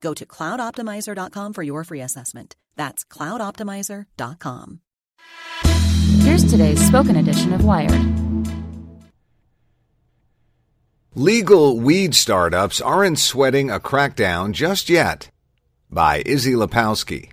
Go to cloudoptimizer.com for your free assessment. That's cloudoptimizer.com. Here's today's spoken edition of Wired. Legal weed startups aren't sweating a crackdown just yet. By Issie Lapowsky.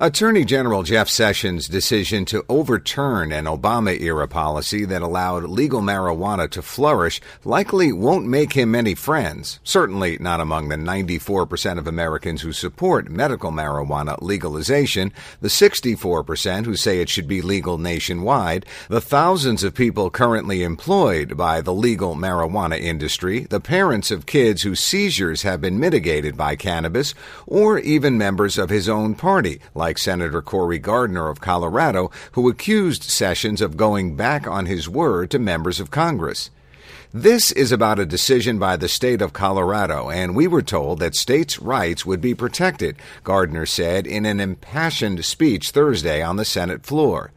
Attorney General Jeff Sessions' decision to overturn an Obama era policy that allowed legal marijuana to flourish likely won't make him many friends, certainly not among the 94% of Americans who support medical marijuana legalization, the 64% who say it should be legal nationwide, the thousands of people currently employed by the legal marijuana industry, the parents of kids whose seizures have been mitigated by cannabis, or even members of his own party, like like Senator Cory Gardner of Colorado, who accused Sessions of going back on his word to members of Congress. This is about a decision by the state of Colorado, and we were told that states' rights would be protected, Gardner said in an impassioned speech Thursday on the Senate floor.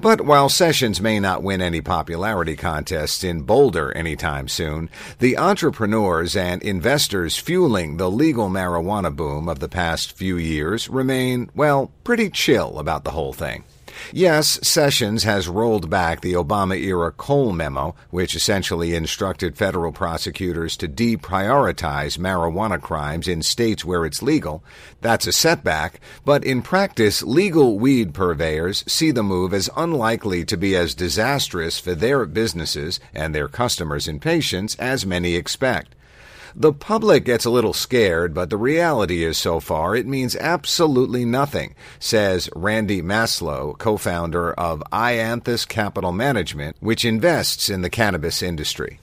But while Sessions may not win any popularity contests in Boulder anytime soon, the entrepreneurs and investors fueling the legal marijuana boom of the past few years remain, well, pretty chill about the whole thing. Yes, Sessions has rolled back the Obama era Cole memo, which essentially instructed federal prosecutors to deprioritize marijuana crimes in states where it's legal. That's a setback, but in practice, legal weed purveyors see the move as unlikely to be as disastrous for their businesses and their customers and patients as many expect. The public gets a little scared, but the reality is so far it means absolutely nothing, says Randy Maslow, co-founder of iAnthus Capital Management, which invests in the cannabis industry.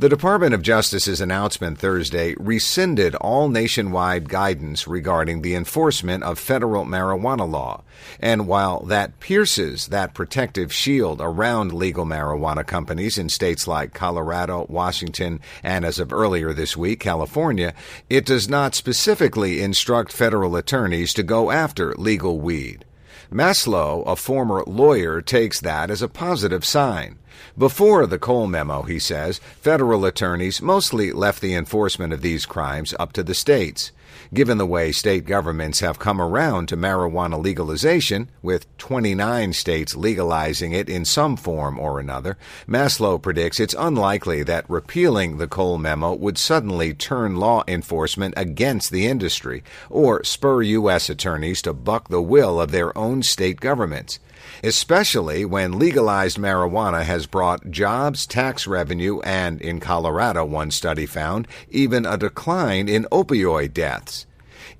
The Department of Justice's announcement Thursday rescinded all nationwide guidance regarding the enforcement of federal marijuana law. And while that pierces that protective shield around legal marijuana companies in states like Colorado, Washington, and as of earlier this week, California, it does not specifically instruct federal attorneys to go after legal weed. Maslow, a former lawyer, takes that as a positive sign. Before the Cole memo, he says, federal attorneys mostly left the enforcement of these crimes up to the states. Given the way state governments have come around to marijuana legalization, with 29 states legalizing it in some form or another, Maslow predicts it's unlikely that repealing the Cole memo would suddenly turn law enforcement against the industry or spur U.S. attorneys to buck the will of their own state governments especially when legalized marijuana has brought jobs, tax revenue, and, in Colorado, one study found, even a decline in opioid deaths.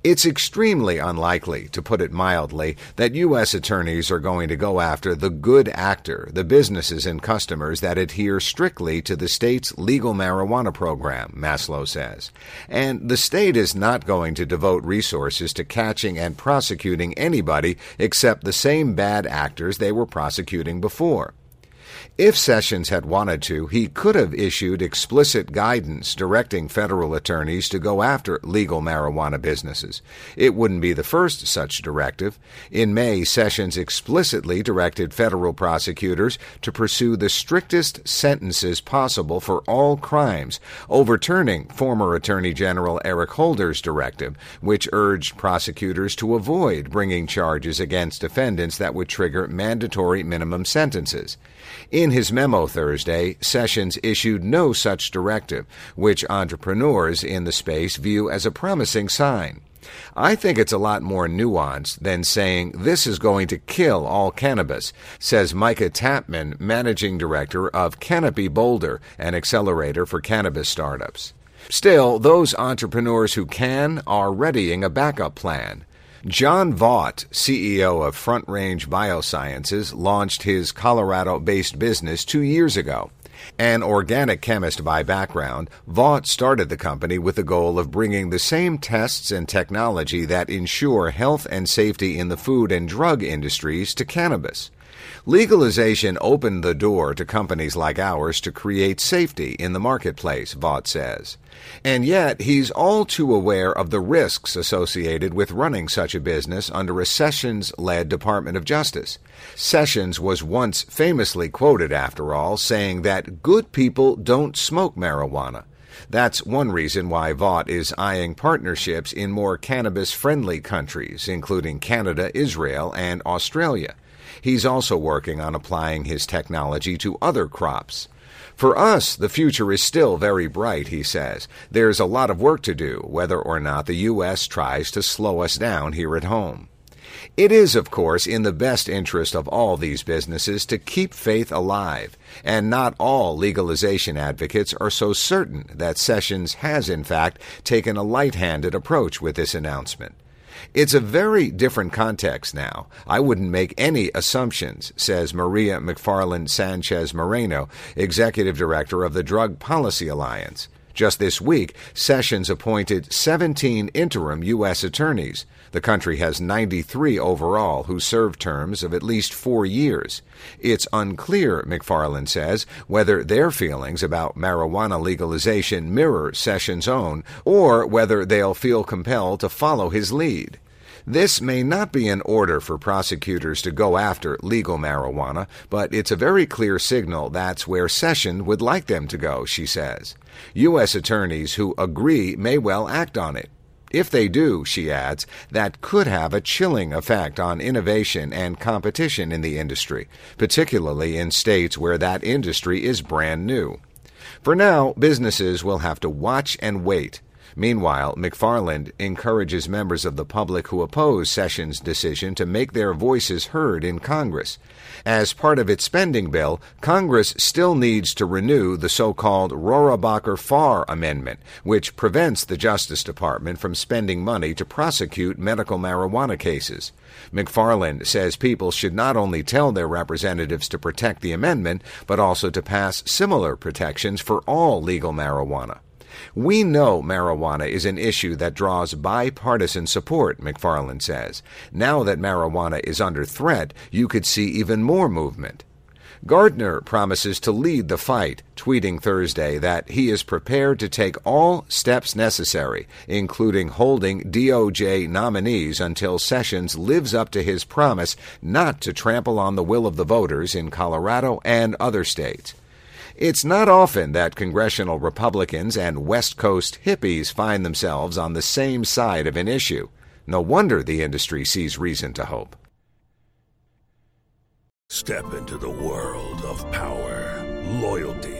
It's extremely unlikely, to put it mildly, that U.S. attorneys are going to go after the good actor, the businesses and customers that adhere strictly to the state's legal marijuana program, Maslow says. And the state is not going to devote resources to catching and prosecuting anybody except the same bad actors they were prosecuting before. If Sessions had wanted to, he could have issued explicit guidance directing federal attorneys to go after legal marijuana businesses. It wouldn't be the first such directive. In May, Sessions explicitly directed federal prosecutors to pursue the strictest sentences possible for all crimes, overturning former Attorney General Eric Holder's directive, which urged prosecutors to avoid bringing charges against defendants that would trigger mandatory minimum sentences. In his memo Thursday, Sessions issued no such directive, which entrepreneurs in the space view as a promising sign. I think it's a lot more nuanced than saying this is going to kill all cannabis, says Micah Tapman, managing director of Canopy Boulder, an accelerator for cannabis startups. Still, those entrepreneurs who can are readying a backup plan. John Vaught, CEO of Front Range Biosciences, launched his Colorado based business two years ago. An organic chemist by background, Vaught started the company with the goal of bringing the same tests and technology that ensure health and safety in the food and drug industries to cannabis. Legalization opened the door to companies like ours to create safety in the marketplace, Vaught says. And yet, he's all too aware of the risks associated with running such a business under a Sessions led Department of Justice. Sessions was once famously quoted, after all, saying that good people don't smoke marijuana. That's one reason why Vaught is eyeing partnerships in more cannabis friendly countries, including Canada, Israel, and Australia. He's also working on applying his technology to other crops. For us, the future is still very bright, he says. There's a lot of work to do, whether or not the U.S. tries to slow us down here at home. It is, of course, in the best interest of all these businesses to keep faith alive, and not all legalization advocates are so certain that Sessions has, in fact, taken a light handed approach with this announcement. It's a very different context now. I wouldn't make any assumptions, says Maria McFarland Sanchez Moreno, executive director of the Drug Policy Alliance. Just this week, Sessions appointed 17 interim U.S. attorneys. The country has 93 overall who serve terms of at least four years. It's unclear, McFarland says, whether their feelings about marijuana legalization mirror Sessions' own or whether they'll feel compelled to follow his lead. This may not be an order for prosecutors to go after legal marijuana, but it's a very clear signal that's where Session would like them to go, she says. U.S. attorneys who agree may well act on it. If they do, she adds, that could have a chilling effect on innovation and competition in the industry, particularly in states where that industry is brand new. For now, businesses will have to watch and wait Meanwhile, McFarland encourages members of the public who oppose Sessions' decision to make their voices heard in Congress. As part of its spending bill, Congress still needs to renew the so called Rohrabacher Farr Amendment, which prevents the Justice Department from spending money to prosecute medical marijuana cases. McFarland says people should not only tell their representatives to protect the amendment, but also to pass similar protections for all legal marijuana. We know marijuana is an issue that draws bipartisan support, McFarland says. Now that marijuana is under threat, you could see even more movement. Gardner promises to lead the fight, tweeting Thursday that he is prepared to take all steps necessary, including holding DOJ nominees until Sessions lives up to his promise not to trample on the will of the voters in Colorado and other states. It's not often that congressional Republicans and West Coast hippies find themselves on the same side of an issue. No wonder the industry sees reason to hope. Step into the world of power, loyalty,